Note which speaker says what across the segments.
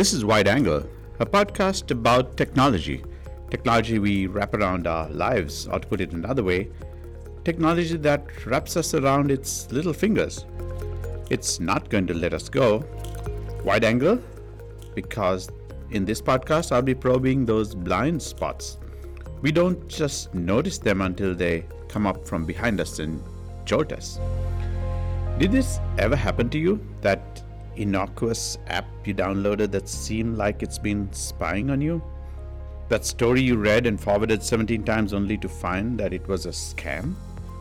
Speaker 1: This is Wide Angle, a podcast about technology. Technology we wrap around our lives, or to put it another way, technology that wraps us around its little fingers. It's not going to let us go. Wide angle? Because in this podcast, I'll be probing those blind spots. We don't just notice them until they come up from behind us and jolt us. Did this ever happen to you? That innocuous app you downloaded that seemed like it's been spying on you? That story you read and forwarded 17 times only to find that it was a scam?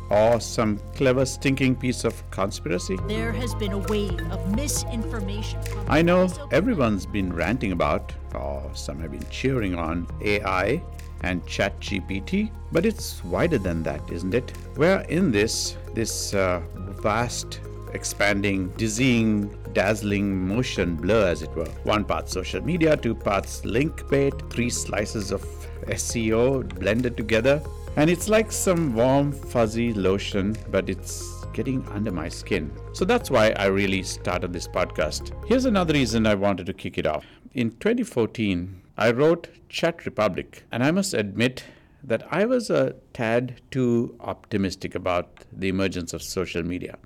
Speaker 1: Or some clever, stinking piece of conspiracy?
Speaker 2: There has been a wave of misinformation.
Speaker 1: I know everyone's been ranting about, or some have been cheering on, AI and ChatGPT, but it's wider than that, isn't it? We're in this, this uh, vast, expanding, dizzying, dazzling motion blur, as it were. One part social media, two parts link bait, three slices of SEO blended together. And it's like some warm, fuzzy lotion, but it's getting under my skin. So that's why I really started this podcast. Here's another reason I wanted to kick it off. In 2014, I wrote Chat Republic, and I must admit that I was a tad too optimistic about the emergence of social media.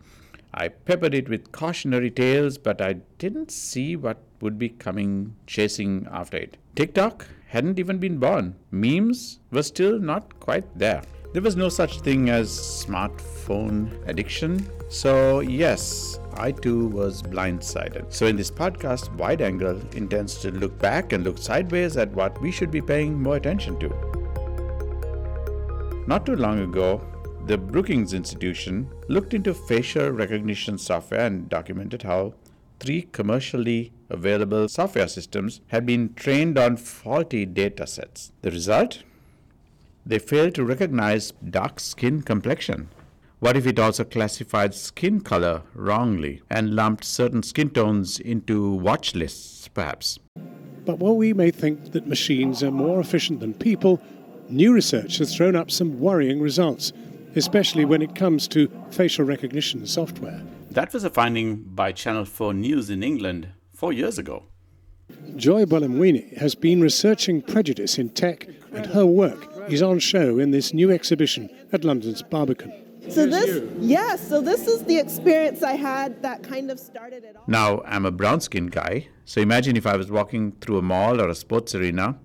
Speaker 1: I peppered it with cautionary tales, but I didn't see what would be coming chasing after it. TikTok hadn't even been born. Memes were still not quite there. There was no such thing as smartphone addiction. So, yes, I too was blindsided. So, in this podcast, Wide Angle intends to look back and look sideways at what we should be paying more attention to. Not too long ago, the Brookings Institution looked into facial recognition software and documented how three commercially available software systems had been trained on faulty data sets. The result? They failed to recognize dark skin complexion. What if it also classified skin color wrongly and lumped certain skin tones into watch lists, perhaps?
Speaker 3: But while we may think that machines are more efficient than people, new research has thrown up some worrying results especially when it comes to facial recognition software.
Speaker 1: That was a finding by Channel 4 News in England four years ago.
Speaker 3: Joy Buolamwini has been researching prejudice in tech, and her work is on show in this new exhibition at London's Barbican.
Speaker 4: So this, yes, so this is the experience I had that kind of started it all.
Speaker 1: Now, I'm a brown skinned guy, so imagine if I was walking through a mall or a sports arena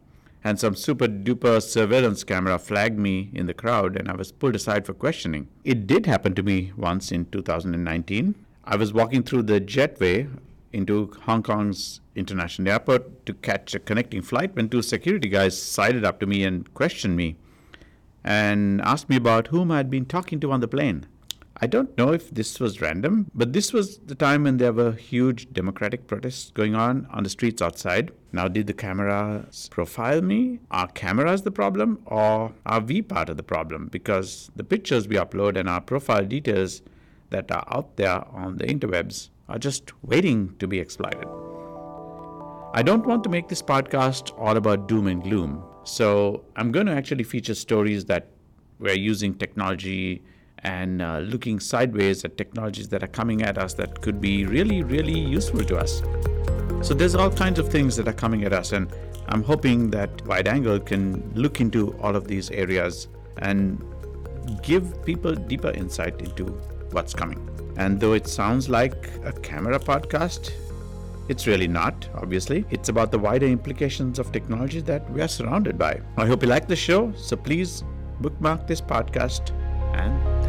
Speaker 1: and some super duper surveillance camera flagged me in the crowd and I was pulled aside for questioning. It did happen to me once in 2019. I was walking through the jetway into Hong Kong's international airport to catch a connecting flight when two security guys sided up to me and questioned me and asked me about whom I had been talking to on the plane. I don't know if this was random, but this was the time when there were huge democratic protests going on on the streets outside. Now, did the cameras profile me? Are cameras the problem, or are we part of the problem? Because the pictures we upload and our profile details that are out there on the interwebs are just waiting to be exploited. I don't want to make this podcast all about doom and gloom, so I'm going to actually feature stories that we're using technology and uh, looking sideways at technologies that are coming at us that could be really, really useful to us. So there's all kinds of things that are coming at us, and I'm hoping that Wide Angle can look into all of these areas and give people deeper insight into what's coming. And though it sounds like a camera podcast, it's really not, obviously. It's about the wider implications of technology that we are surrounded by. I hope you like the show, so please bookmark this podcast and